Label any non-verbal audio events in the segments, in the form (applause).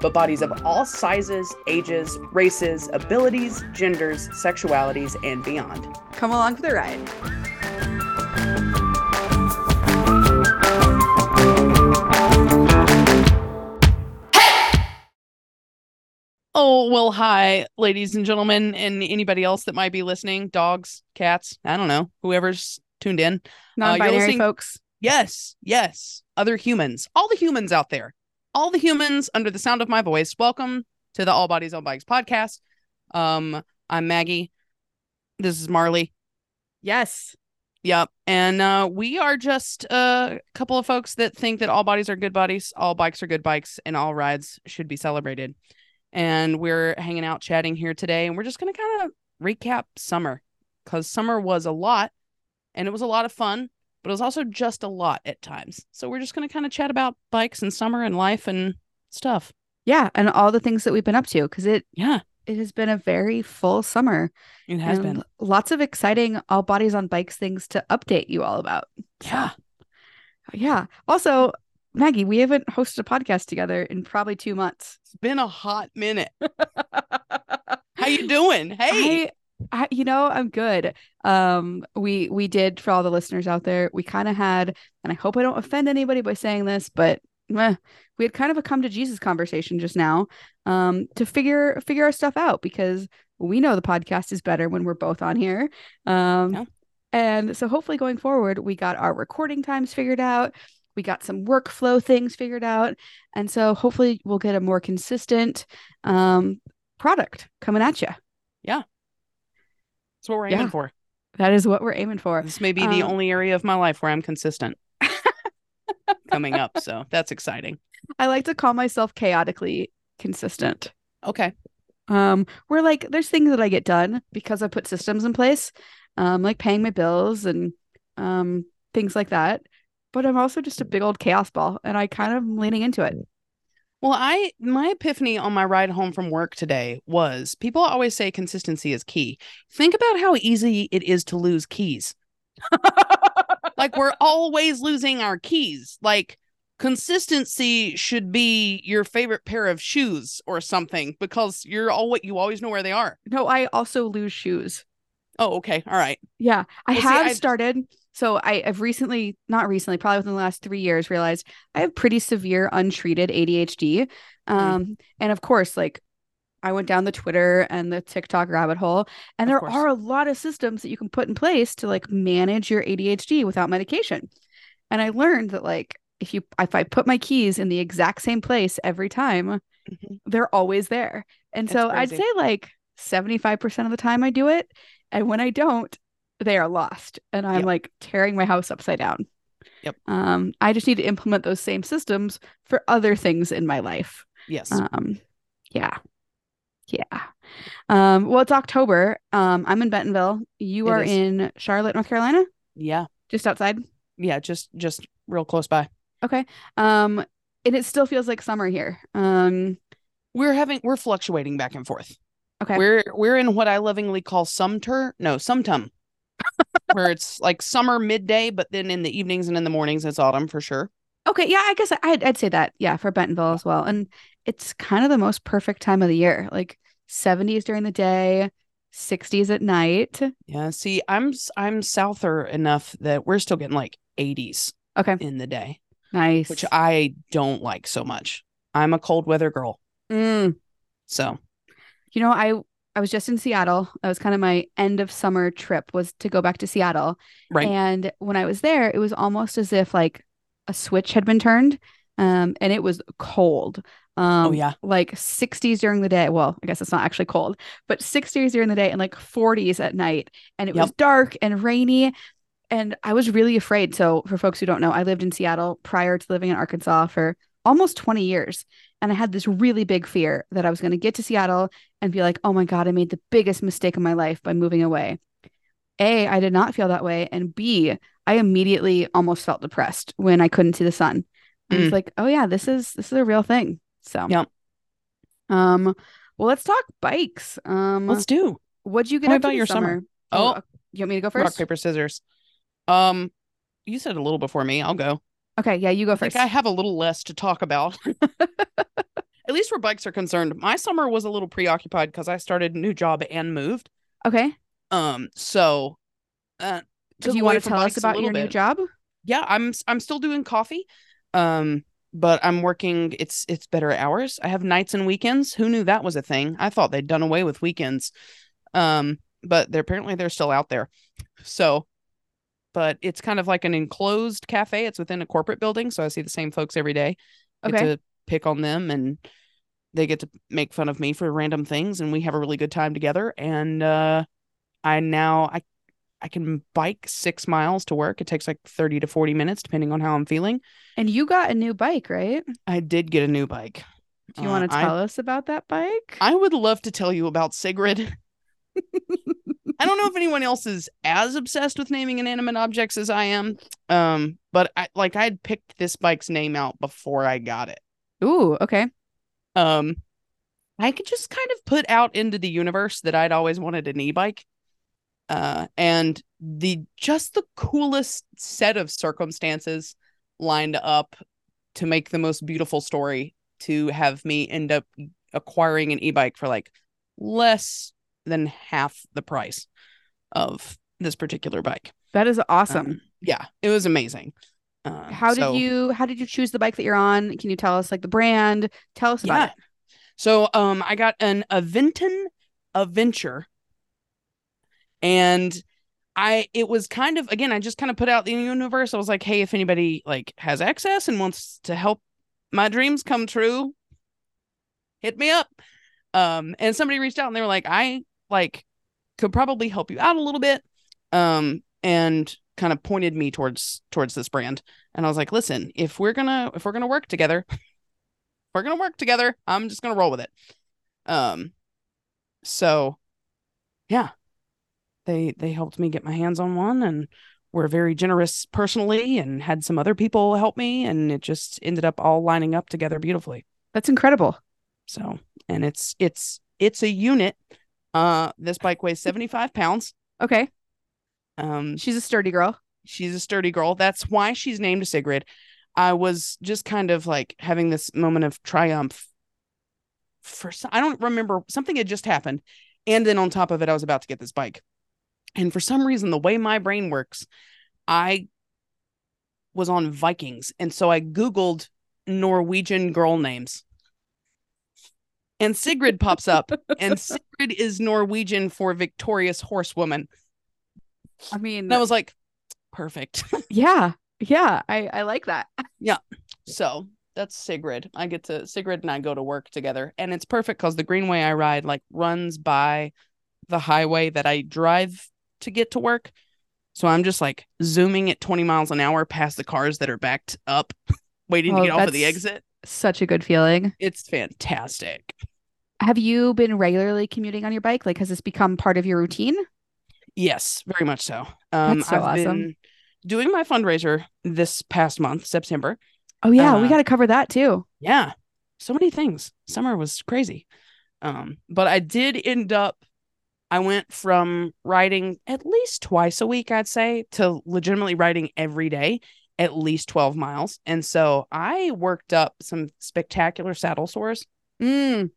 but bodies of all sizes, ages, races, abilities, genders, sexualities, and beyond. Come along for the ride. Oh, well, hi, ladies and gentlemen, and anybody else that might be listening dogs, cats, I don't know, whoever's tuned in. Uh, non binary listening- folks. Yes, yes, other humans, all the humans out there, all the humans under the sound of my voice. Welcome to the All Bodies on Bikes podcast. Um, I'm Maggie. This is Marley. Yes. Yep. And uh, we are just a couple of folks that think that all bodies are good bodies, all bikes are good bikes, and all rides should be celebrated. And we're hanging out chatting here today, and we're just going to kind of recap summer because summer was a lot and it was a lot of fun, but it was also just a lot at times. So we're just going to kind of chat about bikes and summer and life and stuff. Yeah. And all the things that we've been up to because it, Yeah, it has been a very full summer. it has been. Lots of exciting all bodies on bikes things to update you all about. Yeah. Yeah. Also, Maggie, we haven't hosted a podcast together in probably two months. It's been a hot minute. (laughs) How you doing? Hey. I, I, you know, I'm good. Um, we we did for all the listeners out there. We kind of had, and I hope I don't offend anybody by saying this, but we had kind of a come to Jesus conversation just now, um, to figure figure our stuff out because we know the podcast is better when we're both on here. Um, Yeah. and so hopefully going forward, we got our recording times figured out. We got some workflow things figured out, and so hopefully we'll get a more consistent um product coming at you. That's what we're Yeah. aiming for. That is what we're aiming for. This may be the Um, only area of my life where I'm consistent (laughs) coming up. So that's exciting. I like to call myself chaotically consistent. Okay. Um, where like there's things that I get done because I put systems in place, um, like paying my bills and um things like that. But I'm also just a big old chaos ball, and I kind of am leaning into it. Well, I my epiphany on my ride home from work today was people always say consistency is key. Think about how easy it is to lose keys. (laughs) like we're always losing our keys. Like consistency should be your favorite pair of shoes or something because you're all you always know where they are. No, I also lose shoes. Oh, okay. All right. Yeah, I Well, have I- started. So I have recently, not recently, probably within the last three years, realized I have pretty severe untreated ADHD. Mm. Um, and of course, like I went down the Twitter and the TikTok rabbit hole, and Of there course. are a lot of systems that you can put in place to like manage your ADHD without medication. And I learned that like if you if I put my keys in the exact same place every time, Mhm. they're always there. And That's so I'd say like 75% of the time I do it. And when I don't, they are lost. And I'm Yep. like tearing my house upside down. Yep. Um, I just need to implement those same systems for other things in my life. Yes. Um, yeah. Yeah. Um, well, it's October. Um, I'm in Bentonville. You It are is. in Charlotte, North Carolina, yeah. just outside. Yeah. Just just real close by. Okay. Um, and it still feels like summer here. Um, We're having we're fluctuating back and forth. Okay. We're we're in what I lovingly call sumter. No, sumtum. (laughs) where it's like summer midday, but then in the evenings and in the mornings it's autumn for sure. Okay, yeah, I guess I- I'd, I'd say that. Yeah, for Bentonville as well. And it's kind of the most perfect time of the year. Like 70s during the day, 60s at night. Yeah. See, I'm I'm souther enough that we're still getting like 80s Okay, in the day, nice. which I don't like so much. I'm a cold weather girl. Mm. So You know, I I was just in Seattle. That was kind of my end of summer trip was to go back to Seattle. right. And when I was there, it was almost as if like a switch had been turned. Um, and it was cold. Um, oh yeah. like 60s during the day. Well, I guess it's not actually cold, but 60s during the day and like 40s at night. And it was dark and rainy. And I was really afraid. So, for folks who don't know, I lived in Seattle prior to living in Arkansas for almost 20 years. And I had this really big fear that I was going to get to Seattle and be like, oh my God, I made the biggest mistake of my life by moving away. A, I did not feel that way. And B, I immediately almost felt depressed when I couldn't see the sun. I was Mm. like, oh yeah, this is this is a real thing. So Yep. um well let's talk bikes. Um Let's do what'd you get up about your summer. summer? Oh. uh, you want me to go first? rock paper scissors. Um, you said a little before me. I'll go. Okay, yeah, you go I think first. I have a little less to talk about. (laughs) At least where bikes are concerned. My summer was a little preoccupied because I started a new job and moved. okay. Um, so uh Do you want to tell us about your little new job? Yeah, I'm I'm still doing coffee. Um, but I'm working it's it's better hours. I have nights and weekends. Who knew that was a thing? I thought they'd done away with weekends. Um, but they're apparently they're still out there. So but it's kind of like an enclosed cafe. It's within a corporate building, so I see the same folks every day. Get Okay. to pick on them and they get to make fun of me for random things and we have a really good time together and uh I now I I can bike 6 miles to work. It takes like 30 to 40 minutes depending on how I'm feeling. And you got a new bike, right? I did get a new bike. Do you Uh, want to I- tell us about that bike? I would love to tell you about Sigrid. (laughs) I don't know if anyone else is as obsessed with naming inanimate objects as I am. Um, but I like I had picked this bike's name out before I got it. Ooh, okay. Um, I could just kind of put out into the universe that I'd always wanted an e-bike. Uh, and the just the coolest set of circumstances lined up to make the most beautiful story to have me end up acquiring an e-bike for like less than half the price of this particular bike. That is awesome. Um, yeah, it was amazing. Uh, how so- did you how did you choose the bike that you're on? Can you tell us like the brand? Tell us about Yeah. it. So um I got an Aventon Adventure and I it was kind of again I just kind of put out the universe. I was like, hey, if anybody like has access and wants to help my dreams come true, hit me up. Um and somebody reached out and they were like, I like could probably help you out a little bit. Um and kind of pointed me towards towards this brand. And I was like, listen, if we're gonna if we're gonna work together, if (laughs) we're gonna work together, I'm just gonna roll with it. Um so yeah. They they helped me get my hands on one and were very generous personally and had some other people help me and it just ended up all lining up together beautifully. That's incredible. So and it's it's it's a unit. Uh this bike weighs 75 pounds. Okay. Um She's a sturdy girl. she's a sturdy girl. That's why she's named Sigrid. I was just kind of like having this moment of triumph. For some, I don't remember something had just happened, and then on top of it, I was about to get this bike, and for some reason, the way my brain works, I was on Vikings, and so I googled Norwegian girl names, and Sigrid pops up, and (laughs) Sigrid is Norwegian for victorious horsewoman. I mean, And I was like, perfect. (laughs) yeah. Yeah, I I like that. Yeah, so that's Sigrid. I get to Sigrid and I go to work together, and it's perfect because the greenway I ride like runs by the highway that I drive to get to work. So I'm just like zooming at 20 miles an hour past the cars that are backed up, (laughs) waiting Oh, to get off of the exit. Such a good feeling. It's fantastic. Have you been regularly commuting on your bike? Like has this become part of your routine? Yes, very much so. Um, That's so I've awesome. been doing my fundraiser this past month, September. Oh yeah, we Uh, got to cover that too. yeah so many things summer was crazy um but i did end up i went from riding at least twice a week i'd say to legitimately riding every day at least 12 miles and so i worked up some spectacular saddle sores Mm,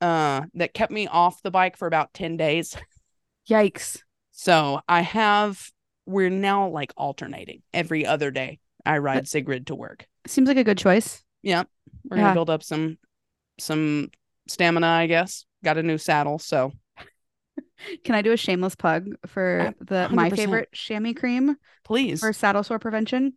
uh that kept me off the bike for about 10 days yikes. so i have we're now like alternating every other day i ride sigrid to work Seems like a good choice. Yeah. We're Yeah. gonna build up some some stamina i guess got a new saddle so Can I do a shameless plug for the my 100%. favorite chamois cream please for saddle sore prevention?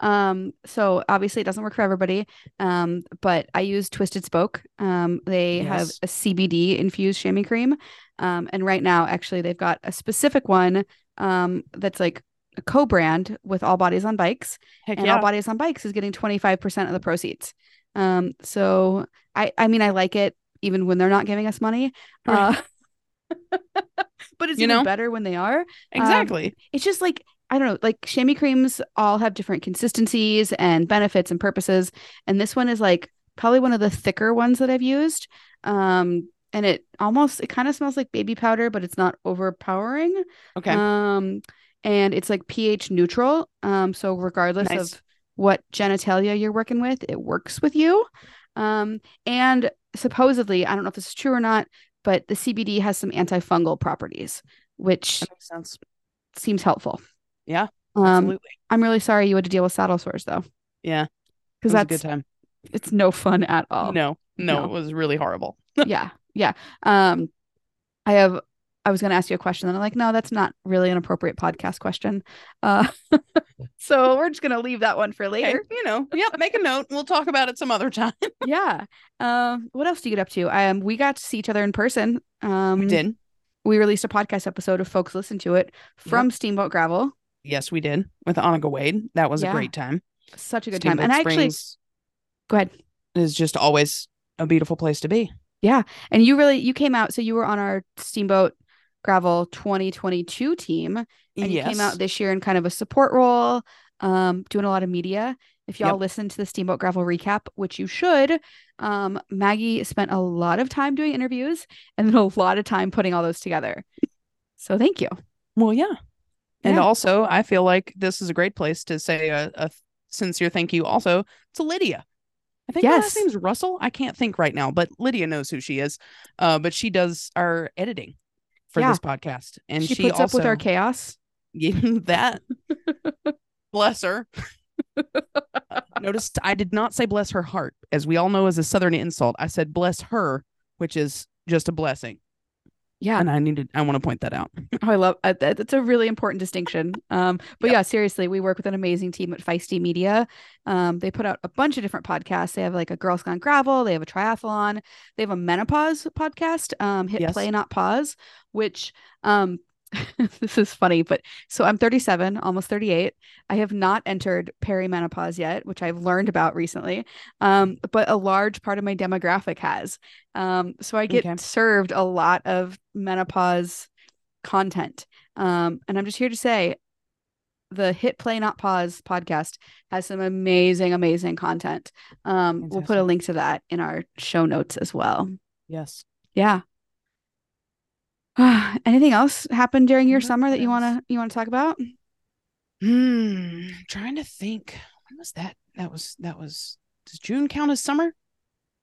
Um, so obviously it doesn't work for everybody. Um, but I use Twisted Spoke. Um, they have a CBD infused chamois cream. Um, and right now actually they've got a specific one um that's like a co-brand with All Bodies on Bikes, Heck and yeah. All Bodies on Bikes is getting 25% of the proceeds. Um, so I I mean I like it even when they're not giving us money. Uh, (laughs) but it's You even know? better when they are. exactly. It's just like I don't know, like chamois creams all have different consistencies and benefits and purposes, and this one is like probably one of the thicker ones that I've used. Um, and it almost it kind of smells like baby powder, but it's not overpowering. okay. Um, and it's like pH neutral. Um, so regardless Nice. of what genitalia you're working with, it works with you. Um, and supposedly, I don't know if this is true or not, but the CBD has some antifungal properties, which that makes sense. seems helpful. Yeah, Um, I'm really sorry you had to deal with saddle sores though, Yeah. Because was a that's good time. it's no fun at all. No, no, No. it was really horrible. (laughs) yeah, yeah. Um, I have. I was going to ask you a question, and I'm like, no, that's not really an appropriate podcast question. Uh, (laughs) so we're just going to leave that one for Okay, later. you know, yep. Make a note. We'll talk about it some other (laughs) time. yeah. Um, what else do you get up to? Um, we got to see each other in person. Um, we did. We released a podcast episode if folks listen to it from Steamboat Gravel. Yes, we did with Annika Wade. That was Yeah. a great time. Such a good time. Steamboat And I actually, go ahead. is just always a beautiful place to be. Yeah. And you really you came out. So you were on our Steamboat Gravel 2022 team, and you came out this year in kind of a support role, um, doing a lot of media. If y'all Yep. listen to the Steamboat Gravel recap, which you should, um, Maggie spent a lot of time doing interviews and then a lot of time putting all those together. So thank you. well, yeah. And Yeah. also, I feel like this is a great place to say a, a sincere thank you also to Lydia. I think her Yes. last name's Russell. I can't think right now, but Lydia knows who she is. Uh, but she does our editing for Yeah. this podcast, and she, she, puts also up with our chaos. (laughs) That (laughs) bless her. Notice I did not say bless her heart, as we all know is a southern insult. I said bless her, which is just a blessing. Yeah. And I needed I want to point that out. (laughs) Oh, I love uh, that. That's a really important distinction. Um, but yeah, seriously, we work with an amazing team at Feisty Media. Um, they put out a bunch of different podcasts. They have like a Girls Gone Gravel. They have a triathlon. They have a menopause podcast. Um, hit Yes. play not pause, which um, (laughs) this is funny. But so I'm 37, almost 38. I have not entered perimenopause yet, which I've learned about recently. Um, but a large part of my demographic has. Um, so I get Okay. served a lot of menopause content. Um, and I'm just here to say the Hit Play Not Pause podcast has some amazing, amazing content. Um, we'll put a link to that in our show notes as well. Yes. Yeah. (sighs) Anything else happened during your summer that you wanna you wanna talk about? Hmm. Trying to think. When was that? That was that was does June count as summer?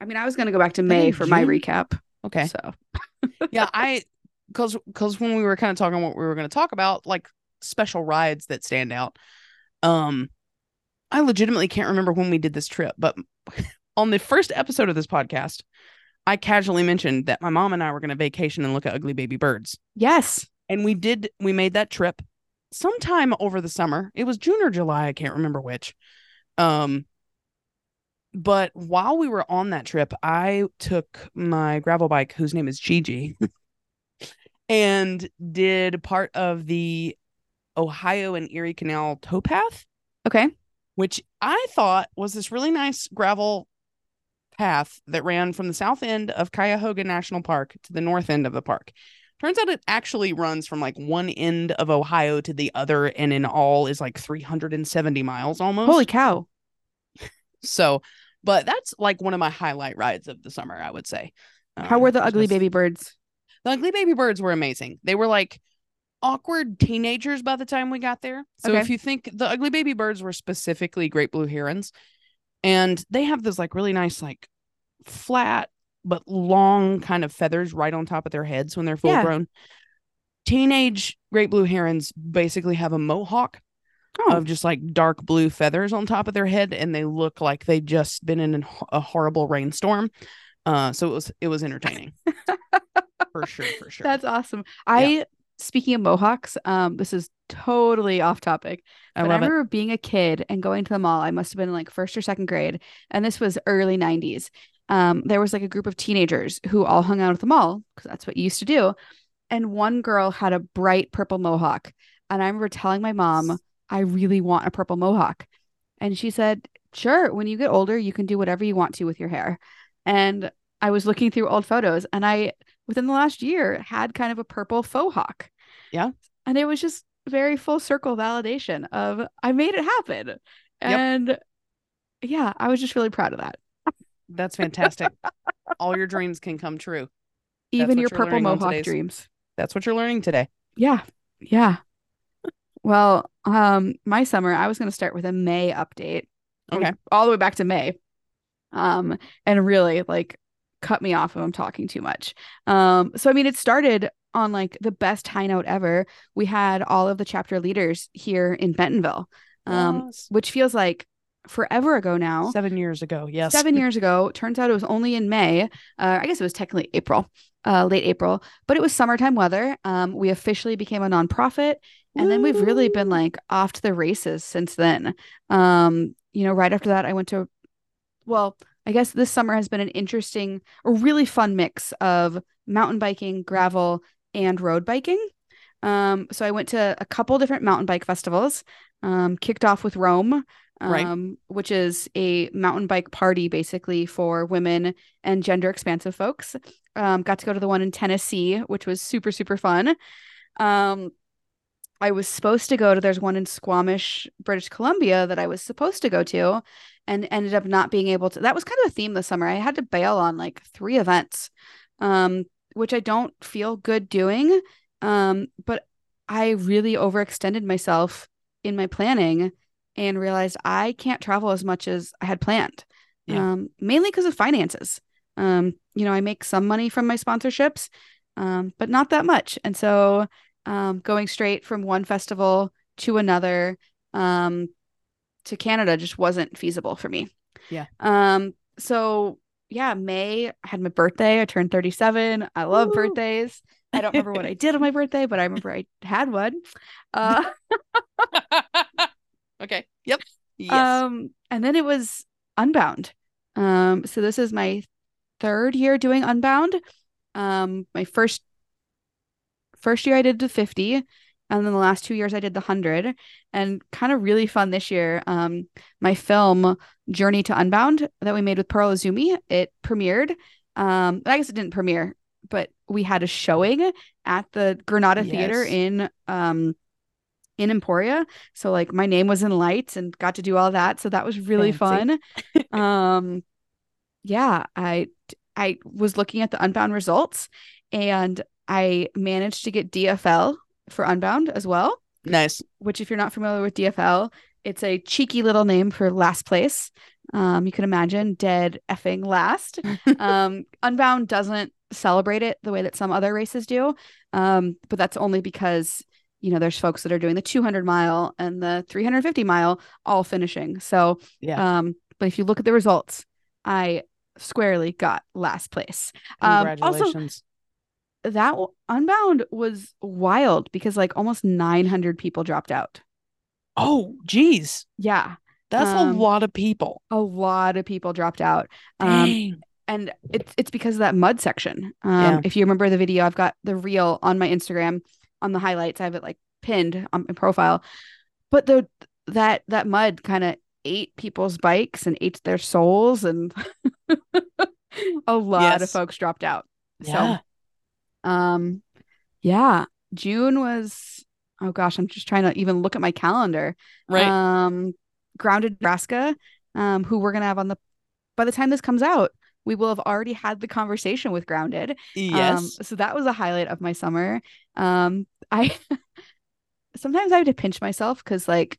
I mean, I was gonna go back to May for my recap. Okay. So yeah, I because because when we were kind of talking what we were going to talk about, like special rides that stand out. Um, I legitimately can't remember when we did this trip, but (laughs) on the first episode of this podcast, I casually mentioned that my mom and I were going to vacation and look at ugly baby birds, yes. and we did. We made that trip sometime over the summer. It was June or July, I can't remember which. Um. But while we were on that trip, I took my gravel bike, whose name is Gigi, (laughs) and did part of the Ohio and Erie Canal towpath, Okay. which I thought was this really nice gravel path that ran from the south end of Cuyahoga National Park to the north end of the park. Turns out it actually runs from like one end of Ohio to the other, and in all is like 370 miles almost. Holy cow. So, but that's like one of my highlight rides of the summer, I would say. How Um, were the ugly just- baby birds? The ugly baby birds were amazing. They were like awkward teenagers by the time we got there. So Okay. if you think the ugly baby birds were specifically great blue herons, and they have this like really nice like flat but long kind of feathers right on top of their heads when they're full Yeah. grown. Teenage great blue herons basically have a mohawk Oh, of just like dark blue feathers on top of their head and they look like they've just been in a horrible rainstorm uh so it was it was entertaining (laughs) for sure for sure that's awesome. I speaking of mohawks, um, this is totally off topic. i but I love it remember being a kid and going to the mall. I must have been in like first or second grade, and this was early '90s. Um, there was like a group of teenagers who all hung out at the mall because that's what you used to do. And one girl had a bright purple mohawk, And I remember telling my mom, I really want a purple mohawk. And she said, Sure, when you get older, you can do whatever you want to with your hair. And I was looking through old photos and I, within the last year, had kind of a purple faux hawk. Yeah. And it was just very full circle validation of I made it happen. And yeah, I was just really proud of that. That's fantastic. All your dreams can come true. Even your purple mohawk dreams. That's what you're learning today. Yeah. Yeah. Well, um, my summer, I was going to start with a May update. Okay. All the way back to May. Um, and really like cut me off if I'm talking too much. Um, so I mean, it started on like the best high note ever. We had all of the chapter leaders here in Bentonville, um, Yes. which feels like forever ago now. Seven years ago. Yes. Seven years ago. Turns out it was only in May. Uh, I guess it was technically April, uh, late April, but it was summertime weather. Um, we officially became a nonprofit, and then we've really been like off to the races since then. Um, you know, right after that, I went to, well, I guess this summer has been an interesting, a really fun mix of mountain biking, gravel, and road biking. Um, so I went to a couple different mountain bike festivals. Um, kicked off with Roam, Right. um, which is a mountain bike party basically for women and gender expansive folks. Um, got to go to the one in Tennessee, which was super, super fun. Um, I was supposed to go to, there's one in Squamish, British Columbia that I was supposed to go to and ended up not being able to. That was kind of a theme this summer. I had to bail on like three events, um, which I don't feel good doing. Um, but I really overextended myself in my planning and realized I can't travel as much as I had planned. Yeah. Um, mainly because of finances. Um, you know, I make some money from my sponsorships, um, but not that much. And so um, going straight from one festival to another um, to Canada just wasn't feasible for me. Yeah. Um, so yeah, May, I had my birthday. I turned 37. I love Woo. birthdays. I don't remember what I did on my birthday, but I remember I had one. Uh, (laughs) okay. Yep. Yes. Um, and then it was Unbound. Um, so this is my third year doing Unbound. Um, my first first year I did the 50, and then the last two years I did the 100. And kind of really fun this year. Um, my film Journey to Unbound that we made with Pearl Izumi, it premiered. Um, I guess it didn't premiere, but we had a showing at the Granada Theater in um in Emporia. So like my name was in lights and got to do all that. So that was really Fancy. fun. (laughs) um yeah, I I was looking at the Unbound results and I managed to get DFL for Unbound as well, nice. which if you're not familiar with DFL, it's a cheeky little name for last place. Um you can imagine dead effing last. (laughs) um Unbound doesn't celebrate it the way that some other races do. Um but that's only because you know there's folks that are doing the 200 mile and the 350 mile all finishing. So Yeah. um, but if you look at the results, I squarely got last place. Um, also, Congratulations. That Unbound was wild because like almost 900 people dropped out. oh, geez. Yeah, That's Um, a lot of people. a lot of people dropped out. Um, Dang. and it's it's because of that mud section. Um, Yeah. if you remember the video, I've got the reel on my Instagram on the highlights. I have it like pinned on my profile. But the that that mud kind of ate people's bikes and ate their souls, and (laughs) a lot of folks dropped out. Yeah. So, um, yeah, June was. Oh gosh, I'm just trying to even look at my calendar right. um grounded nebraska um who we're gonna have on the by the time this comes out we will have already had the conversation with grounded yes. um so that was a highlight of my summer um i (laughs) sometimes i have to pinch myself because like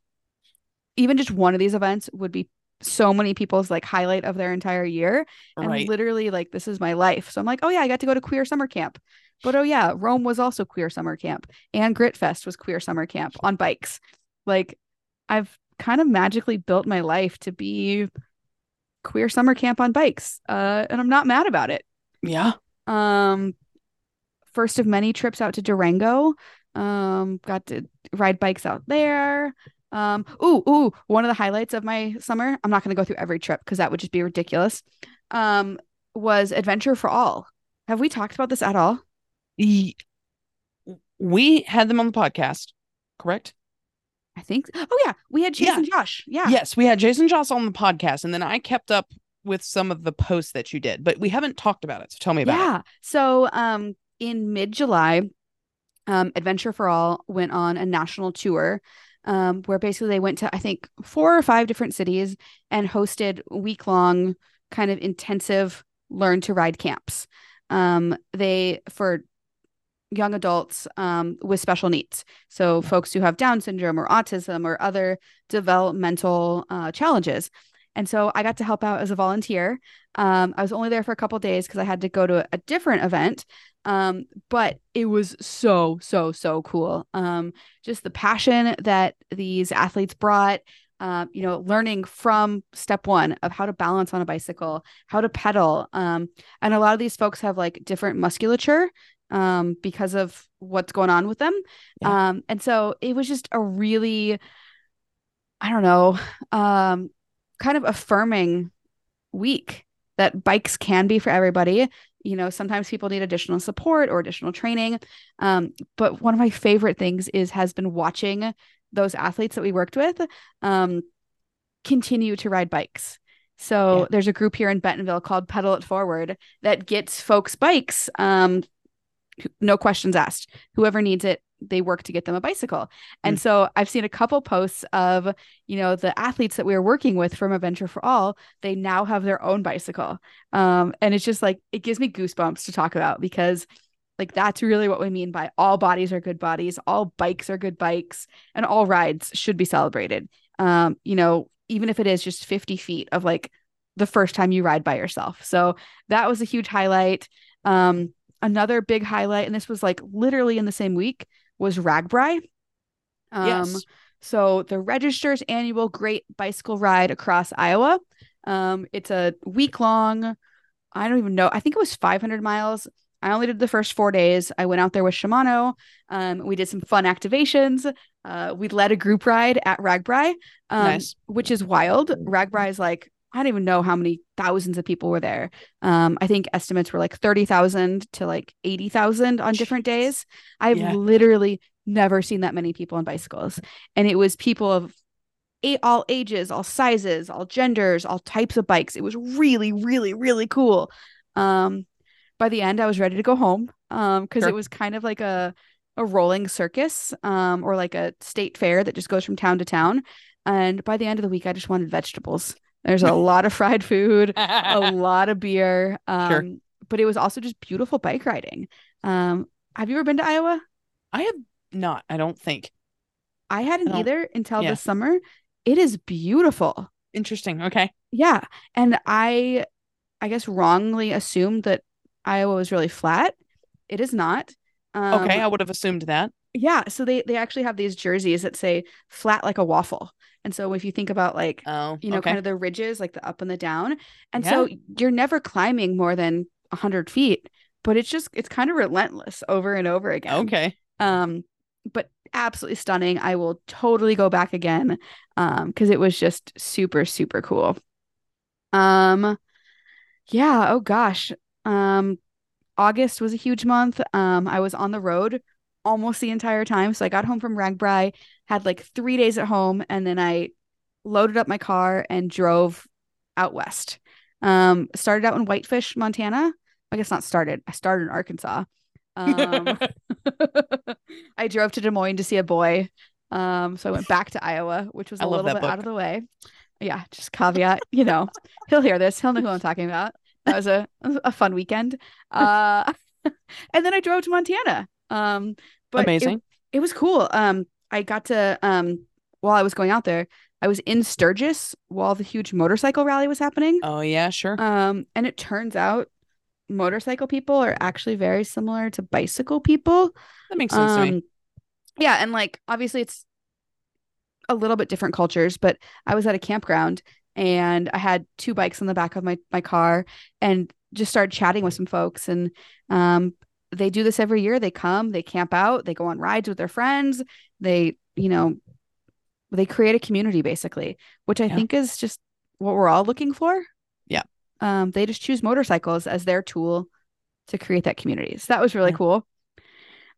even just one of these events would be so many people's like highlight of their entire year and right. literally like this is my life so i'm like oh yeah i got to go to queer summer camp but oh yeah Roam was also queer summer camp and Gritfest was queer summer camp on bikes. Like i've kind of magically built my life to be queer summer camp on bikes uh and i'm not mad about it. Yeah. um first of many trips out to durango. Um got to ride bikes out there. Um ooh ooh one of the highlights of my summer i'm not going to go through every trip because that would just be ridiculous um was adventure for all. Have we talked about this at all We had them on the podcast. correct? I think. Oh yeah, we had Chase Yeah. Josh. Yeah. Yes, we had Jason Josh on the podcast, and then I kept up with some of the posts that you did, but we haven't talked about it. So tell me about it. Yeah. So um in mid July, um, Adventure for All went on a national tour. Um, where basically they went to I think four or five different cities and hosted week long kind of intensive learn to ride camps. Um, they for young adults um, with special needs. So folks who have Down syndrome or autism or other developmental uh, challenges. And so I got to help out as a volunteer. Um, I was only there for a couple days because I had to go to a different event. Um, but it was so, so, so cool. Um, just the passion that these athletes brought, um, you know, learning from step one of how to balance on a bicycle, how to pedal. Um, and a lot of these folks have like different musculature um, because of what's going on with them. Yeah. Um, and so it was just a really, I don't know, um, kind of affirming week that bikes can be for everybody. You know, sometimes people need additional support or additional training. Um, but one of my favorite things is has been watching those athletes that we worked with um, continue to ride bikes. So Yeah. there's a group here in Bentonville called Pedal It Forward that gets folks bikes, um, no questions asked. Whoever needs it, they work to get them a bicycle. And Mm. so I've seen a couple posts of, you know, the athletes that we are working with from Adventure for All, they now have their own bicycle. Um, and it's just like it gives me goosebumps to talk about because like that's really what we mean by all bodies are good bodies, all bikes are good bikes, and all rides should be celebrated. Um, you know, even if it is just 50 feet of like the first time you ride by yourself. So that was a huge highlight. Um, another big highlight, and this was like literally in the same week, was RAGBRAI. Um, yes. so the Register's annual Great Bicycle Ride across Iowa. Um, it's a week long. I don't even know. I think it was 500 miles. I only did the first four days. I went out there with Shimano. Um, we did some fun activations. Uh, we led a group ride at RAGBRAI, um, Nice. which is wild. RAGBRAI is like I don't even know how many thousands of people were there. Um, I think estimates were like 30,000 to like 80,000 on different days. I've Yeah. literally never seen that many people on bicycles. And it was people of eight, all ages, all sizes, all genders, all types of bikes. It was really, really, really cool. Um, by the end, I was ready to go home um, because Sure. it was kind of like a a rolling circus um, or like a state fair that just goes from town to town. And by the end of the week, I just wanted vegetables. There's a lot of fried food, a (laughs) lot of beer. Um, Sure. But it was also just beautiful bike riding. Um, have you ever been to Iowa? I have not. I don't think. I hadn't don't- either until yeah. this summer. It is beautiful. Interesting. Okay. Yeah. And I I guess wrongly assumed that Iowa was really flat. It is not. Um, Okay. I would have assumed that. yeah. So they they actually have these jerseys that say flat like a waffle. And so if you think about like Oh. you know, okay. kind of the ridges, like the up and the down. And so you're never climbing more than 100 feet, but it's just, it's kind of relentless over and over again. Okay. Um, but absolutely stunning. I will totally go back again um, because it was just super, super cool. Um, yeah. Oh gosh. Um, August was a huge month. Um, I was on the road almost the entire time. So I got home from RAGBRAI, had like three days at home, and then I loaded up my car and drove out west. Um, started out in Whitefish, Montana. I guess not started. I started in Arkansas. Um, (laughs) (laughs) I drove to Des Moines to see a boy. Um, so I went back to Iowa, which was I a little bit out of the way. Yeah, just caveat, you know, (laughs) he'll hear this. He'll know who I'm talking about. That was a a fun weekend. Uh, and then I drove to Montana. Um, but it- Amazing. it was cool. Um, I got to um while I was going out there, I was in Sturgis while the huge motorcycle rally was happening. oh yeah. Sure. Um, and it turns out motorcycle people are actually very similar to bicycle people. that makes sense to me. Um, yeah, and like obviously it's a little bit different cultures, but I was at a campground and I had two bikes in the back of my my car and just started chatting with some folks and um they do this every year. They come, they camp out, they go on rides with their friends, they, you know, they create a community basically, which I Yeah. think is just what we're all looking for. Yeah. Um, they just choose motorcycles as their tool to create that community. So that was really Yeah. cool.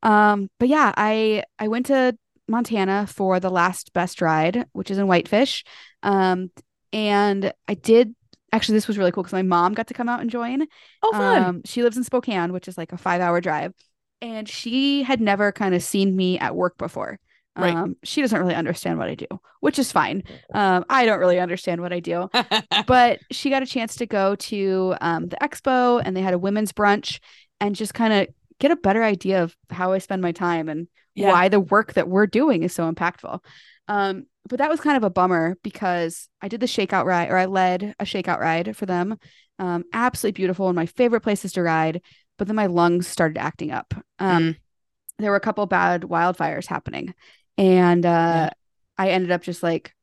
Um, but yeah, I I went to Montana for the last best ride, which is in Whitefish. Um, and I did actually this was really cool because my mom got to come out and join. Oh, fun. Um, she lives in Spokane, which is like a five hour drive, and she had never kind of seen me at work before. Right. Um, she doesn't really understand what I do, which is fine. Um, I don't really understand what I do, (laughs) but she got a chance to go to um, the expo and they had a women's brunch and just kind of get a better idea of how I spend my time and Yeah. why the work that we're doing is so impactful. Um, but that was kind of a bummer because I did the shakeout ride or I led a shakeout ride for them. Um, absolutely beautiful and my favorite places to ride. But then my lungs started acting up. Um, Mm. There were a couple bad wildfires happening. And uh, Yeah. I ended up just like,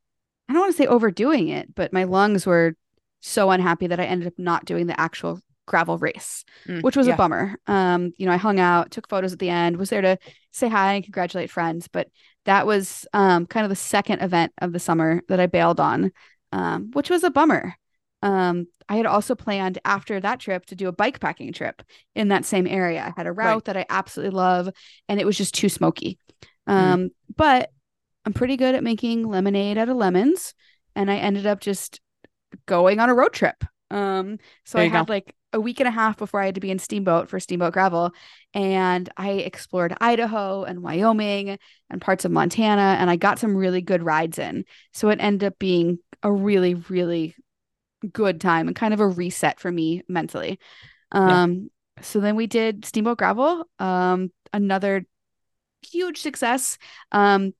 I don't want to say overdoing it, but my lungs were so unhappy that I ended up not doing the actual gravel race, Mm, which was yeah. a bummer. Um, you know, I hung out, took photos at the end, was there to say hi and congratulate friends, but that was um kind of the second event of the summer that I bailed on, um, which was a bummer. Um, I had also planned after that trip to do a bike packing trip in that same area. I had a route Right. that I absolutely love, and it was just too smoky. Mm. Um, but I'm pretty good at making lemonade out of lemons, and I ended up just going on a road trip. Um, so I had go. like a week and a half before I had to be in Steamboat for Steamboat Gravel, and I explored Idaho and Wyoming and parts of Montana, and I got some really good rides in. So it ended up being a really, really good time and kind of a reset for me mentally. Yeah. Um, so then we did Steamboat Gravel, um, another huge success. Um,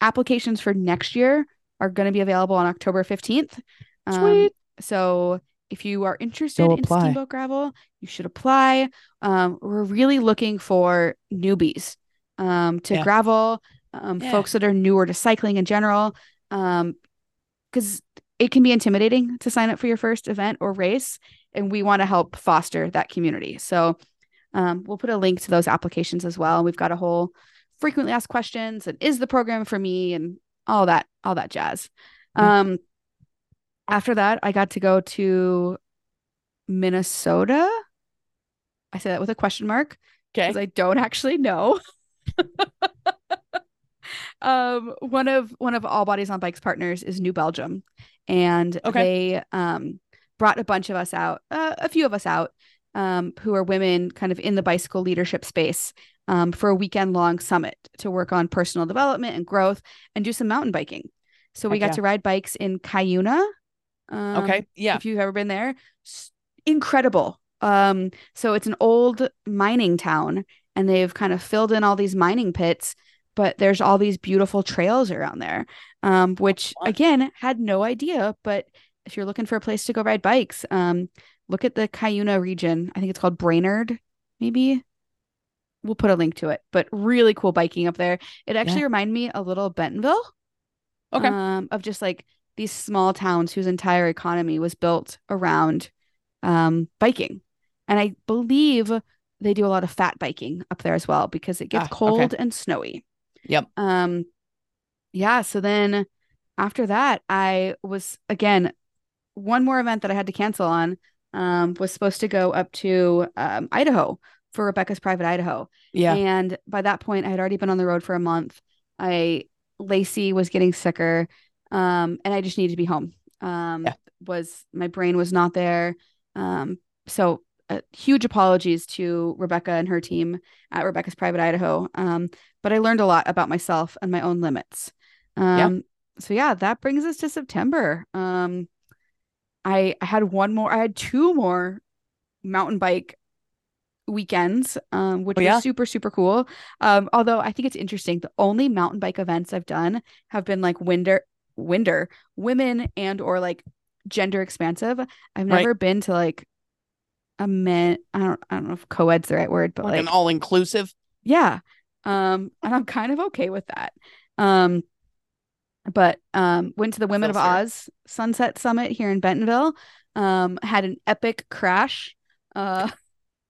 applications for next year are going to be available on October 15th. Um, Sweet. so if you are interested in. Steamboat Gravel, you should apply. Um, we're really looking for newbies um, to Yeah. gravel, um, Yeah. folks that are newer to cycling in general, because it can be intimidating to sign up for your first event or race, and we want to help foster that community. So um, we'll put a link to those applications as well. We've got a whole frequently asked questions and is the program for me and all that, all that jazz. Yeah. After that, I got to go to Minnesota. I say that with a question mark Okay. because I don't actually know. (laughs) um, one of one of All Bodies on Bikes partners is New Belgium, and Okay. they um brought a bunch of us out, uh, a few of us out, um, who are women kind of in the bicycle leadership space, um, for a weekend long summit to work on personal development and growth and do some mountain biking. So we Heck got yeah. to ride bikes in Cuyuna. Um, okay. Yeah. if you've ever been there incredible um so it's an old mining town and they've kind of filled in all these mining pits but there's all these beautiful trails around there um which again had no idea but if you're looking for a place to go ride bikes um look at the Cuyuna region i think it's called Brainerd maybe we'll put a link to it but really cool biking up there it actually reminded me a little of Bentonville Okay. um, of just like these small towns whose entire economy was built around um, biking. And I believe they do a lot of fat biking up there as well because it gets Ah, okay. cold and snowy. Yep. Um, yeah. So then after that, I was again one more event that I had to cancel on. Um, was supposed to go up to um, Idaho for Rebecca's Private Idaho. yeah. And by that point, I had already been on the road for a month. I Lacey was getting sicker, um, and I just needed to be home. Um, Yeah. was my brain was not there. Um, so uh, huge apologies to Rebecca and her team at Rebecca's Private Idaho. Um, but I learned a lot about myself and my own limits. Um, so yeah, that brings us to September. Um, I I had one more. I had two more mountain bike weekends, um, which Oh, was super super cool. Um, although I think it's interesting, the only mountain bike events I've done have been like winter, winter, women and or like gender expansive. I've Right. never been to like a men. I don't I don't know if co-ed's the right word, but Like, like an all inclusive. yeah. Um, and I'm kind of okay with that. Um, but um, went to the Women of Feel fair. Oz Sunset Summit here in Bentonville. Um, had an epic crash. Uh,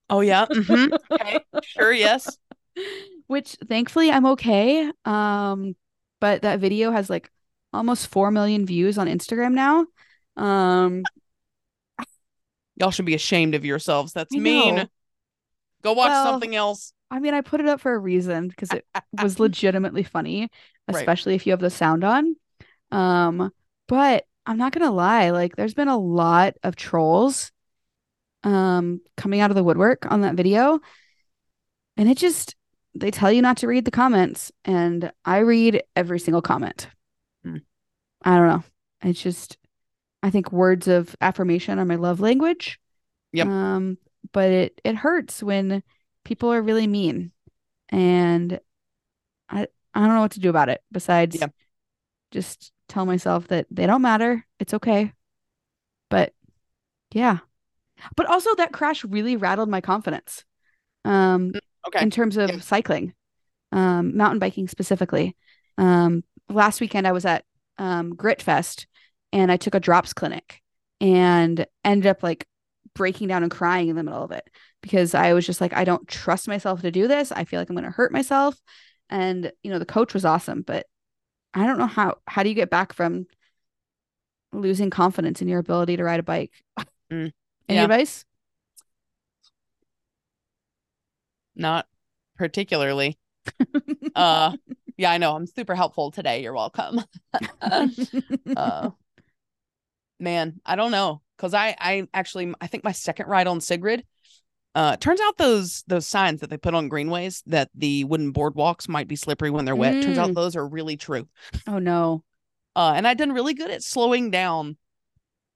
Oh yeah. (laughs) mm-hmm. Okay. Sure. Yes. (laughs) which thankfully I'm okay. Um, but that video has like almost four million views on Instagram now. Um, Y'all should be ashamed of yourselves. That's mean. Go watch Well, something else. I mean, I put it up for a reason because it (laughs) was legitimately funny, Right. especially if you have the sound on. Um, but I'm not gonna lie, like there's been a lot of trolls um coming out of the woodwork on that video. And it just they tell you not to read the comments, and I read every single comment. I don't know. It's just I think words of affirmation are my love language. Yep. Um, but it it hurts when people are really mean. And I I don't know what to do about it besides Yeah. just tell myself that they don't matter. It's okay. But yeah. But also that crash really rattled my confidence. Um Okay. in terms of cycling, um, mountain biking specifically. Um, last weekend I was at um, Grit Fest and I took a drops clinic and ended up like breaking down and crying in the middle of it because I was just like, I don't trust myself to do this. I feel like I'm going to hurt myself. And, you know, the coach was awesome, but I don't know how, how do you get back from losing confidence in your ability to ride a bike? Mm, Any yeah. advice? Not particularly. (laughs) Uh yeah, I know. I'm super helpful today. You're welcome. (laughs) (laughs) uh man, I don't know. Cause I I actually I think my second ride on Sigrid, uh turns out those those signs that they put on greenways that the wooden boardwalks might be slippery when they're wet. Turns out Mm. those are really true. oh no. Uh and I'd done really good at slowing down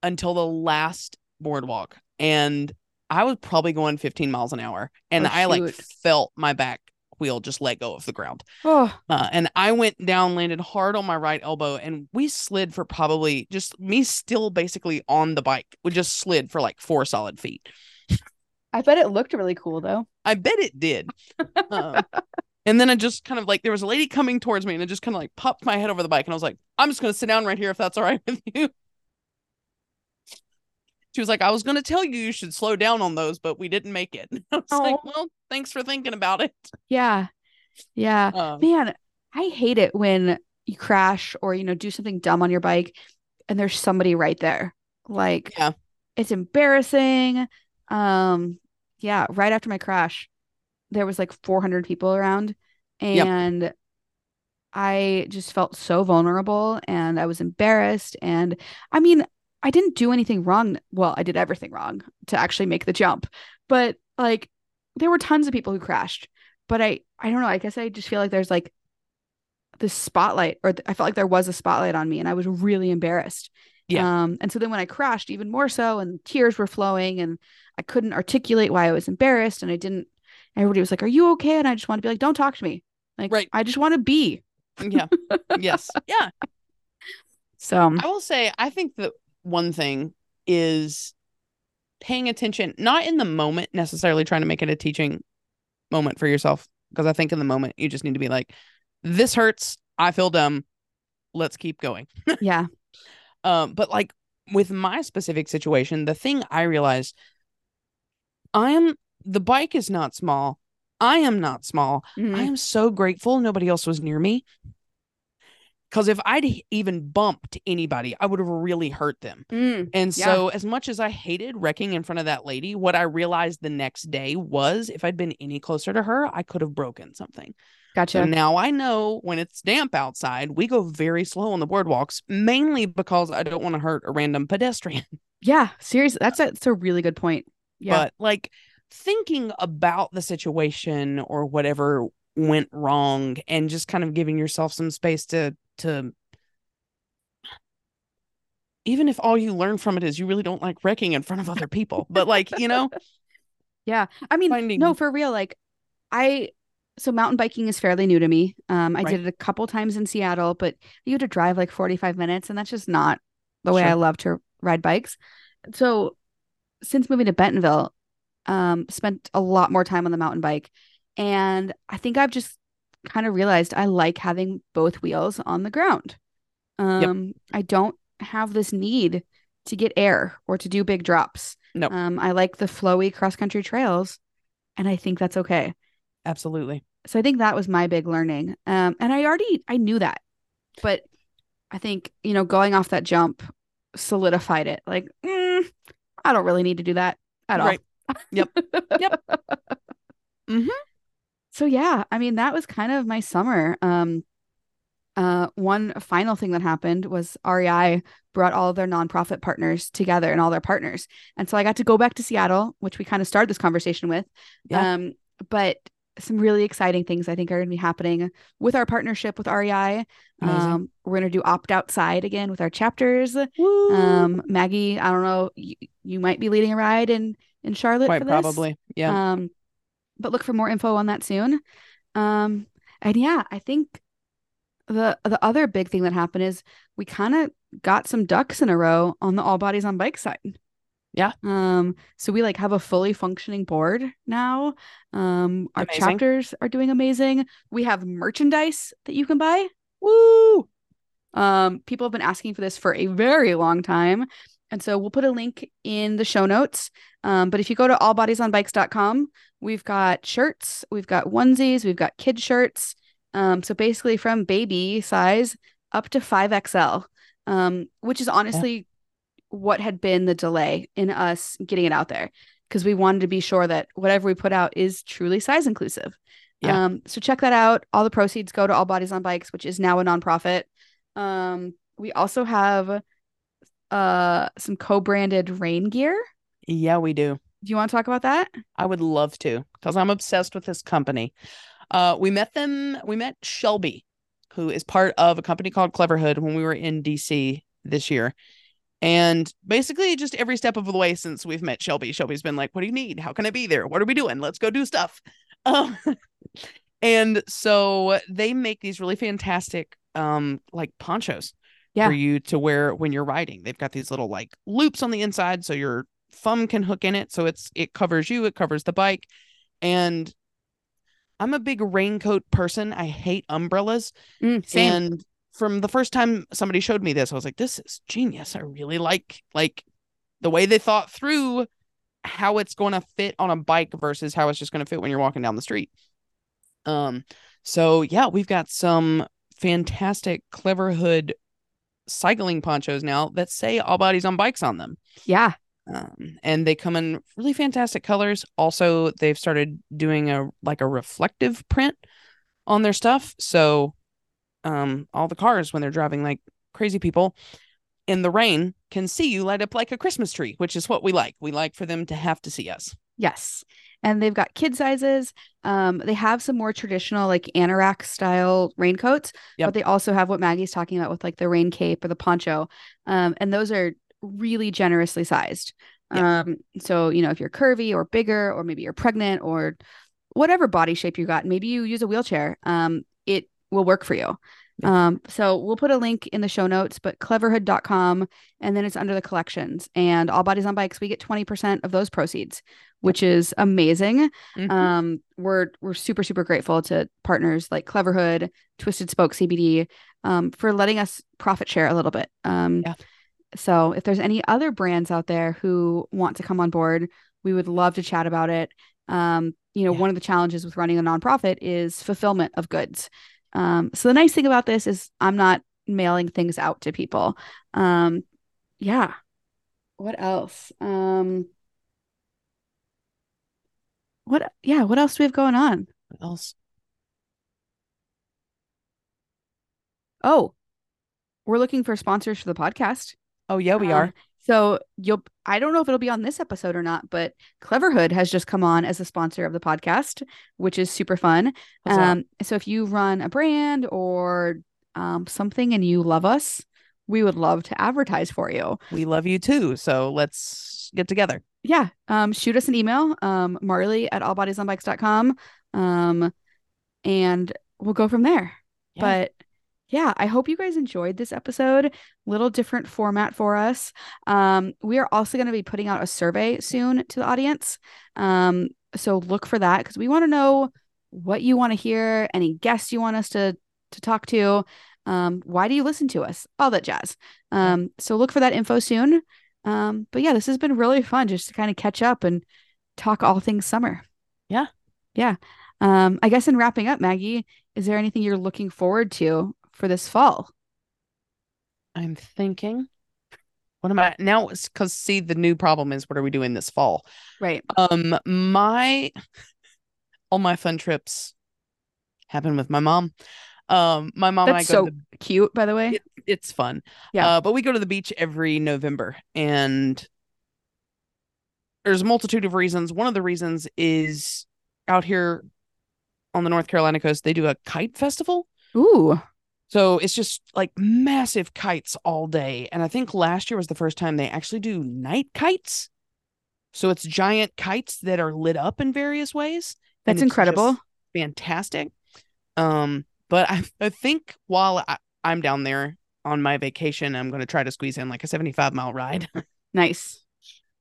until the last boardwalk. And I was probably going 15 miles an hour. And Oh, I like felt my back wheel just let go of the ground. Oh, Uh, and I went down, landed hard on my right elbow, and we slid for probably just me still basically on the bike. We just slid for like four solid feet. I bet it looked really cool though. I bet it did. Um, (laughs) and then I just kind of like there was a lady coming towards me, and I just kind of like popped my head over the bike, and I was like, "I'm just gonna sit down right here if that's all right with you." She was like, "I was gonna tell you you should slow down on those, but we didn't make it." (laughs) I was like, Oh. "Well, thanks for thinking about it." Yeah. Yeah. Um, Man, I hate it when you crash or, you know, do something dumb on your bike and there's somebody right there. Like, Yeah. it's embarrassing. Um, yeah, right after my crash, there was like 400 people around Yep. and I just felt so vulnerable and I was embarrassed. And I mean, I didn't do anything wrong. Well, I did everything wrong to actually make the jump, but like there were tons of people who crashed. But I, I don't know. I guess I just feel like there's like this spotlight, or th- I felt like there was a spotlight on me, and I was really embarrassed. Yeah. Um, and so then when I crashed, even more so, and tears were flowing, and I couldn't articulate why I was embarrassed, and I didn't. Everybody was like, "Are you okay?" And I just want to be like, "Don't talk to me." Like, Right. I just want to be. yeah. yes. (laughs) Yeah. So I will say, I think that one thing is paying attention, not in the moment necessarily trying to make it a teaching moment for yourself. Because I think in the moment, you just need to be like, this hurts. I feel dumb. Let's keep going. (laughs) yeah, Um, but like with my specific situation, the thing I realized I am the bike is not small. I am not small. Mhm. I am so grateful nobody else was near me. Because if I'd even bumped anybody, I would have really hurt them. Mm, And Yeah. so, as much as I hated wrecking in front of that lady, what I realized the next day was if I'd been any closer to her, I could have broken something. gotcha. So now I know when it's damp outside, we go very slow on the boardwalks, mainly because I don't want to hurt a random pedestrian. (laughs) yeah, seriously, that's a, that's a really good point. Yeah, But like thinking about the situation or whatever went wrong and just kind of giving yourself some space to to even if all you learn from it is you really don't like wrecking in front of other people but like you know (laughs) Yeah. I mean, Finding- no, for real. Like, I, so mountain biking is fairly new to me. Um, I Right. did it a couple times in Seattle, but you had to drive like 45 minutes, and that's just not the way Sure. I love to ride bikes. So, since moving to Bentonville, um, spent a lot more time on the mountain bike. And I think I've just kind of realized I like having both wheels on the ground. Um, I don't have this need to get air or to do big drops. Nope. Um, I like the flowy cross country trails, and I think that's okay. absolutely So I think that was my big learning. Um, and I already I knew that, but I think you know going off that jump solidified it. Like, mm, I don't really need to do that at all. Right. Yep. (laughs) Yep. So yeah, I mean that was kind of my summer. Um uh one final thing that happened was REI brought all of their nonprofit partners together and all their partners. And so I got to go back to Seattle, which we kind of started this conversation with. Yeah. Um but some really exciting things I think are going to be happening with our partnership with REI. Um, we're going to do opt outside again with our chapters. Um, Maggie, I don't know, you, you might be leading a ride in in Charlotte quite for this. probably. Yeah. Um, but look for more info on that soon. Um, and yeah, I think the the other big thing that happened is we kind of got some ducks in a row on the all bodies on bike side. Yeah. Um, so we like have a fully functioning board now. Um, our Amazing. chapters are doing amazing. We have merchandise that you can buy. Woo. Um, people have been asking for this for a very long time. And so we'll put a link in the show notes. Um, but if you go to allbodiesonbikes.com, we've got shirts, we've got onesies, we've got kid shirts. Um, so basically from baby size up to 5XL, um, which is honestly what had been the delay in us getting it out there because we wanted to be sure that whatever we put out is truly size inclusive. Yeah. Um, so check that out. All the proceeds go to All Bodies on Bikes, which is now a nonprofit. Um, we also have uh some co-branded rain gear. Yeah, we do. Do you want to talk about that? I would love to because I'm obsessed with this company. Uh, we met them. We met Shelby, who is part of a company called Cleverhood when we were in DC this year. And basically, just every step of the way since we've met Shelby, Shelby's been like, "What do you need? How can I be there? What are we doing? Let's go do stuff." (laughs) Um, and so they make these really fantastic, um, like ponchos Yeah. for you to wear when you're riding. They've got these little like loops on the inside, so your thumb can hook in it. So it's it covers you, it covers the bike, and I'm a big raincoat person. I hate umbrellas. Mm, same. And from the first time somebody showed me this, I was like, this is genius. I really like like the way they thought through how it's going to fit on a bike versus how it's just going to fit when you're walking down the street. Um so yeah, we've got some fantastic Cleverhood cycling ponchos now that say all bodies on bikes on them. yeah. Um, and they come in really fantastic colors. Also, they've started doing a like a reflective print on their stuff. So um all the cars when they're driving like crazy people in the rain can see you light up like a Christmas tree, which is what we like. We like for them to have to see us. Yes. And they've got kid sizes. Um, they have some more traditional, like anorak style raincoats, Yep. but they also have what Maggie's talking about with like the rain cape or the poncho. Um, and those are really generously sized. Yeah. Um, so you know, if you're curvy or bigger, or maybe you're pregnant or whatever body shape you got, maybe you use a wheelchair, um, it will work for you. Um, so we'll put a link in the show notes, but cleverhood.com and then it's under the collections and all bodies on bikes, we get 20% of those proceeds, which is amazing. Mhm. Um, we're we're super, super grateful to partners like Cleverhood, Twisted Spoke CBD, um, for letting us profit share a little bit. Um, Yeah. so if there's any other brands out there who want to come on board, we would love to chat about it. Um, you know, Yeah. one of the challenges with running a nonprofit is fulfillment of goods. Um, so the nice thing about this is I'm not mailing things out to people. Um, yeah. What else? Um, what? Yeah. What else do we have going on? What else? Oh, we're looking for sponsors for the podcast. Oh yeah, we Uh, are. So you'll I don't know if it'll be on this episode or not, but Cleverhood has just come on as a sponsor of the podcast, which is super fun. Um, so if you run a brand or um something and you love us, we would love to advertise for you. we love you too. So let's get together. Yeah. Um, shoot us an email, um, Marley at allbodiesonbikes.com. Um, and we'll go from there. Yeah. But yeah, I hope you guys enjoyed this episode. Little different format for us. Um, we are also going to be putting out a survey soon to the audience. Um, so look for that because we want to know what you want to hear, any guests you want us to to talk to. Um, why do you listen to us? All that jazz. Um, so look for that info soon. Um, but yeah, this has been really fun just to kind of catch up and talk all things summer. Yeah. Yeah. Um, I guess in wrapping up, Maggie, is there anything you're looking forward to for this fall? I'm thinking. What am I now? Because see, the new problem is what are we doing this fall? Right. Um, my all my fun trips happen with my mom. Um, my mom That's and I go so the cute, by the way. it, it's fun. Yeah. Uh, but we go to the beach every November and there's a multitude of reasons. One of the reasons is out here on the North Carolina coast, they do a kite festival. Ooh. So it's just like massive kites all day. And I think last year was the first time they actually do night kites. So it's giant kites that are lit up in various ways. That's incredible. fantastic. Um, but I, I think while I, I'm down there on my vacation, I'm going to try to squeeze in like a 75 mile ride, (laughs) Nice.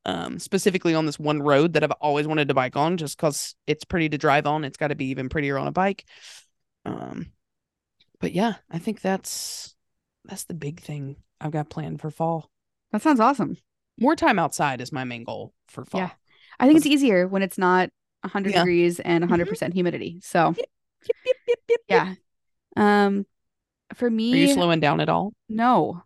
um, specifically on this one road that I've always wanted to bike on just because it's pretty to drive on. It's got to be even prettier on a bike. Um, but yeah, I think that's that's the big thing I've got planned for fall. That sounds awesome. More time outside is my main goal for fall. Yeah. I think it's easier when it's not 100 Yeah. degrees and Mhm. 100% humidity. So, yep, yep, yep. yeah. Um for me Are you slowing down at all? no.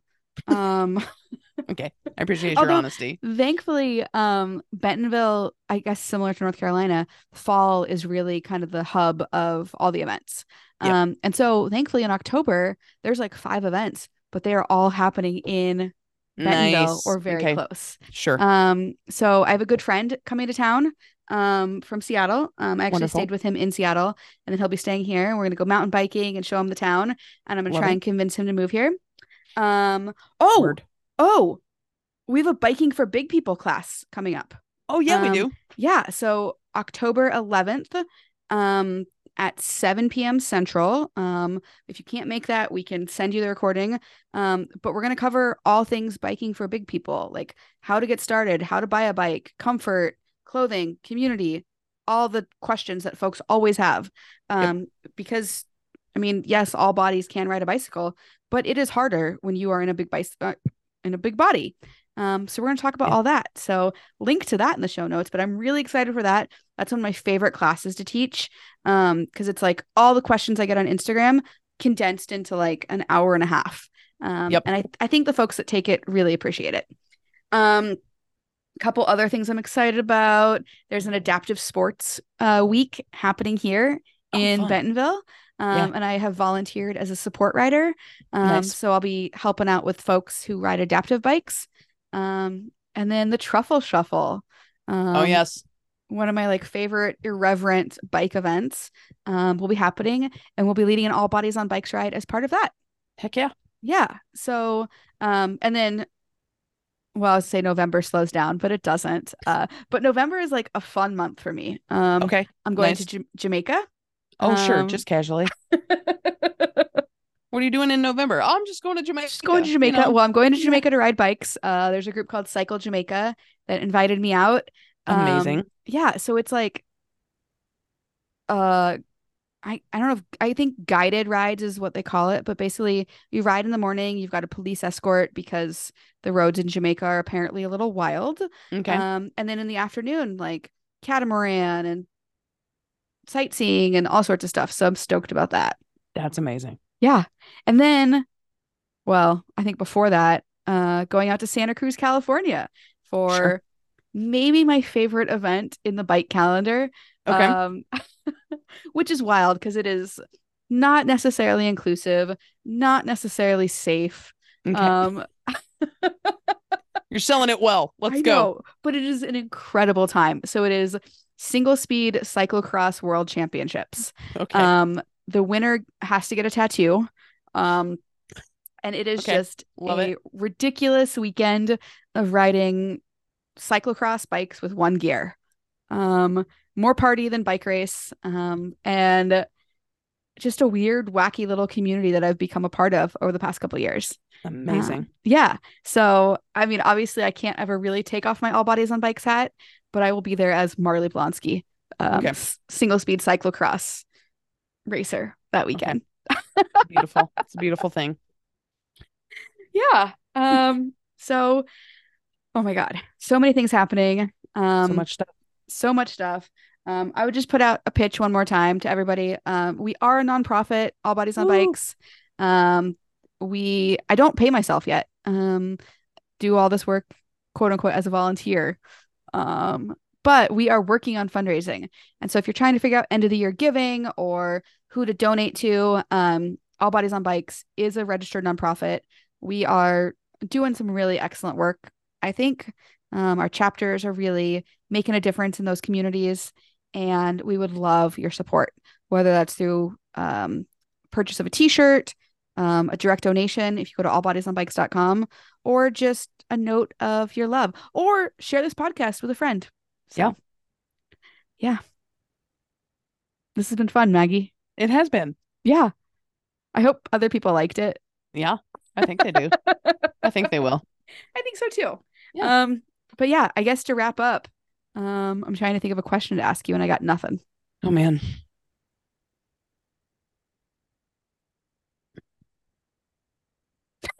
Um (laughs) Okay. I appreciate your Although- honesty. thankfully um Bentonville, I guess similar to North Carolina, fall is really kind of the hub of all the events. Yep. Um and so thankfully in October there's like five events, but they are all happening in Bentonville Nice. or very okay. close. Sure. Um, so I have a good friend coming to town um from Seattle. Um, I actually Wonderful. stayed with him in Seattle and then he'll be staying here and we're gonna go mountain biking and show him the town and I'm gonna Love try it. and convince him to move here. Um oh Word. Oh we have a biking for big people class coming up. Oh yeah, um, we do. Yeah, so October 11th um at 7 p.m. Central. Um, if you can't make that, we can send you the recording. Um, but we're going to cover all things biking for big people, like how to get started, how to buy a bike, comfort, clothing, community, all the questions that folks always have. Um, because I mean, yes, all bodies can ride a bicycle, but it is harder when you are in a big bike uh, in a big body. Um, so we're going to talk about all that. So link to that in the show notes, but I'm really excited for that. That's one of my favorite classes to teach. Um, because it's like all the questions I get on Instagram condensed into like an hour and a half. Um, Yep. and I, I think the folks that take it really appreciate it. Um, couple other things I'm excited about. There's an adaptive sports uh week happening here Oh, in fun. Bentonville. Um, Yeah. and I have volunteered as a support rider. Um, Nice. so I'll be helping out with folks who ride adaptive bikes. Um, and then the truffle shuffle. Um, oh yes. one of my like favorite irreverent bike events um, will be happening and we'll be leading an all bodies on bikes ride as part of that Heck yeah. yeah so um and then well i would say november slows down but it doesn't uh but november is like a fun month for me um Okay. i'm going nice. to J- jamaica Oh sure, um, just casually. (laughs) What are you doing in November? Oh, I'm just going to Jamaica. just going to you jamaica know? well i'm going to jamaica to ride bikes uh there's a group called cycle jamaica that invited me out Um, Amazing. yeah so it's like uh I, I don't know if I think guided rides is what they call it, but basically you ride in the morning, you've got a police escort because the roads in Jamaica are apparently a little wild. okay. Um, and then in the afternoon, like catamaran and sightseeing and all sorts of stuff. So I'm stoked about that. That's amazing. Yeah. And then, well, I think before that, uh, going out to Santa Cruz, California for Sure. maybe my favorite event in the bike calendar. Okay. Um, (laughs) which is wild because it is not necessarily inclusive, not necessarily safe. okay. Um, (laughs) You're selling it well. Let's I go. know, but it is an incredible time. So it is single speed cyclocross world championships. Okay. Um, the winner has to get a tattoo. Um, and it is Okay. just Love a it. ridiculous weekend of riding cyclocross bikes with one gear. Um, more party than bike race. Um, and just a weird, wacky little community that I've become a part of over the past couple years. Amazing. Um, yeah. So, I mean, obviously, I can't ever really take off my all bodies on bikes hat, but I will be there as Marley Blonsky, um, Okay. single speed cyclocross racer that weekend. (laughs) beautiful. It's a beautiful thing. Yeah. Um. So, oh my God, so many things happening. Um. so much stuff. so much stuff. Um, I would just put out a pitch one more time to everybody. Um, we are a nonprofit, All Bodies on Woo. Bikes. Um, we I don't pay myself yet. Um, do all this work, quote unquote, as a volunteer. Um, but we are working on fundraising. And so if you're trying to figure out end of the year giving or who to donate to. Um, All Bodies on Bikes is a registered nonprofit. We are doing some really excellent work. I think um, our chapters are really making a difference in those communities, and we would love your support, whether that's through um, purchase of a T-shirt, um, a direct donation if you go to allbodiesonbikes.com, or just a note of your love, or share this podcast with a friend. So, Yeah. yeah. This has been fun, Maggie. It has been. Yeah. I hope other people liked it. Yeah, I think they do. I think they will. (laughs) I think so too. Yeah. Um, but yeah, I guess to wrap up, um, I'm trying to think of a question to ask you, and I got nothing. Oh man.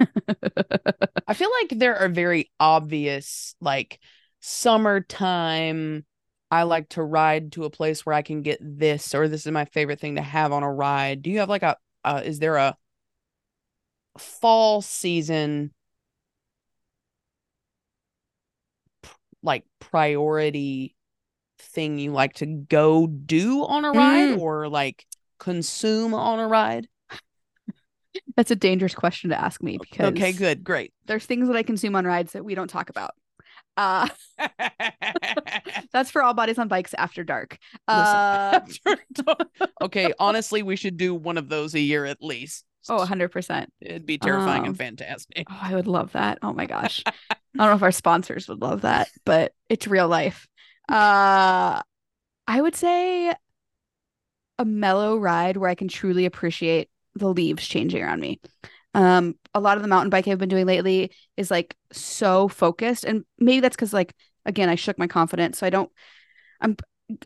(laughs) I feel like there are very obvious, like summertime. I like to ride to a place where I can get this, or this is my favorite thing to have on a ride. Do you have like a, uh, is there a fall season like priority thing you like to go do on a ride Mm. or like consume on a ride? That's a dangerous question to ask me because Okay, good, great. there's things that I consume on rides that we don't talk about. Uh, (laughs) (laughs) that's for all bodies on bikes after dark. Uh, (laughs) okay, honestly, we should do one of those a year at least. oh, 100%. It'd be terrifying Um, and fantastic. Oh, I would love that. Oh my gosh. I don't know if our sponsors would love that, but it's real life. Uh I would say a mellow ride where I can truly appreciate the leaves changing around me. Um a lot of the mountain bike I've been doing lately is like so focused and maybe that's cuz like again I shook my confidence so I don't I'm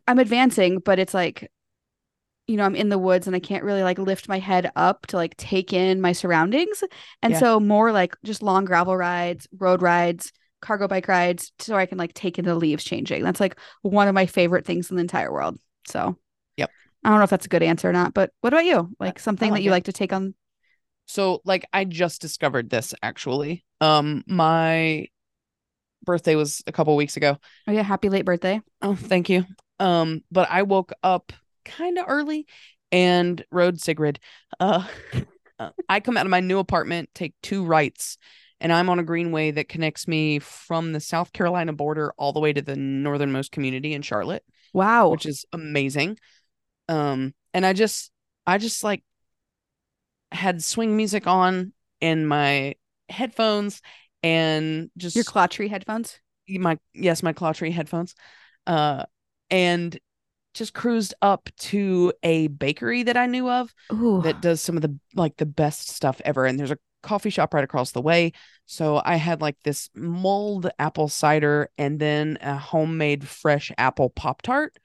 I'm advancing but it's like you know, I'm in the woods and I can't really like lift my head up to like take in my surroundings. And Yeah. so more like just long gravel rides, road rides, cargo bike rides, so I can like take in the leaves changing. That's like one of my favorite things in the entire world. So. I don't know if that's a good answer or not, but what about you? Like something like that you it. like to take on So, like, I just discovered this actually. Um, my birthday was a couple weeks ago. Oh yeah, happy late birthday. Oh, thank you. Um, but I woke up kind of early and rode Sigrid. Uh, (laughs) uh, I come out of my new apartment, take two rights, and I'm on a greenway that connects me from the South Carolina border all the way to the northernmost community in Charlotte, Wow. which is amazing. Um, and I just, I just like had swing music on in my headphones and just Your claw tree headphones? my yes my claw tree headphones uh and just cruised up to a bakery that i knew of Ooh. that does some of the like the best stuff ever and there's a coffee shop right across the way so i had like this mulled apple cider and then a homemade fresh apple pop tart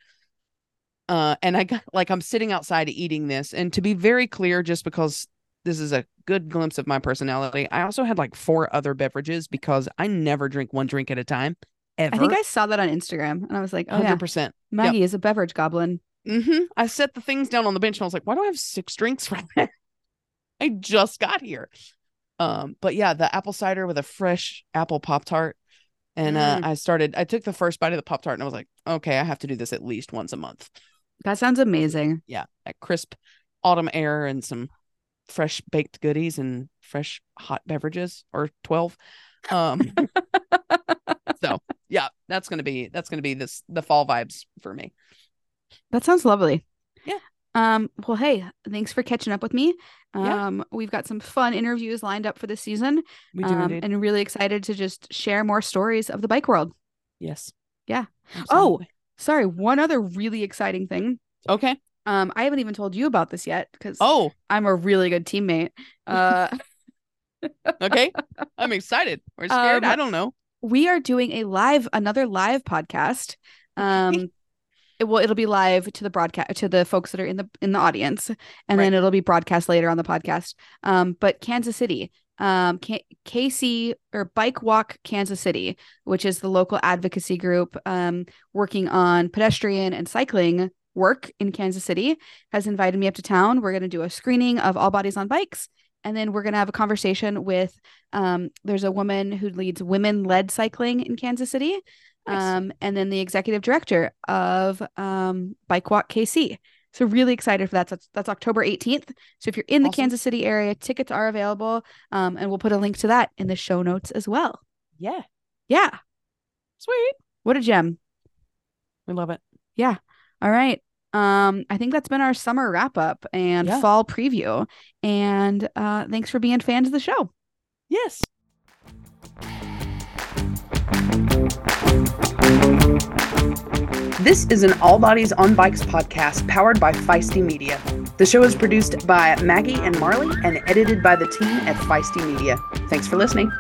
uh and i got like i'm sitting outside eating this and to be very clear just because this is a good glimpse of my personality i also had like four other beverages because i never drink one drink at a time ever I think I saw that on Instagram and I was like, oh yeah, 100% Maggie is a beverage goblin. hmm I set the things down on the bench and I was like, why do I have six drinks right there? (laughs) I just got here. Um, but yeah, the apple cider with a fresh apple pop tart. And uh, Mm. I started, I took the first bite of the Pop Tart and I was like, okay, I have to do this at least once a month. That sounds amazing. Yeah. That crisp autumn air and some fresh baked goodies and fresh hot beverages or 12. Um, (laughs) so yeah, that's going to be, that's going to be this, the fall vibes for me. That sounds lovely. Yeah. Um, well, hey, thanks for catching up with me. Yeah. Um, we've got some fun interviews lined up for this season. We do um, indeed. and really excited to just share more stories of the bike world. yes. Yeah. Absolutely. Sorry, one other really exciting thing. okay. Um, I haven't even told you about this yet because Oh, I'm a really good teammate. Uh, (laughs) okay. (laughs) I'm excited or scared. Um, I don't know. we are doing a live, another live podcast. Um, it will it'll be live to the broadcast to the folks that are in the in the audience, and then it'll be broadcast later on the podcast. Um, but Kansas City, um, K- KC or Bike Walk Kansas City, which is the local advocacy group, um, working on pedestrian and cycling work in Kansas City, has invited me up to town. We're going to do a screening of All Bodies on Bikes. And then we're going to have a conversation with um, there's a woman who leads women led cycling in Kansas City. Nice. Um, and then the executive director of um, Bike Walk KC. So really excited for that. So that's, that's October 18th. So if you're in the Awesome. Kansas City area, tickets are available. Um, and we'll put a link to that in the show notes as well. Yeah. Yeah. Sweet. What a gem. We love it. Yeah. All right. Um, I think that's been our summer wrap up and Yeah. fall preview. And uh, thanks for being fans of the show. Yes. This is an All Bodies on Bikes podcast powered by Feisty Media. The show is produced by Maggie and Marley and edited by the team at Feisty Media. Thanks for listening.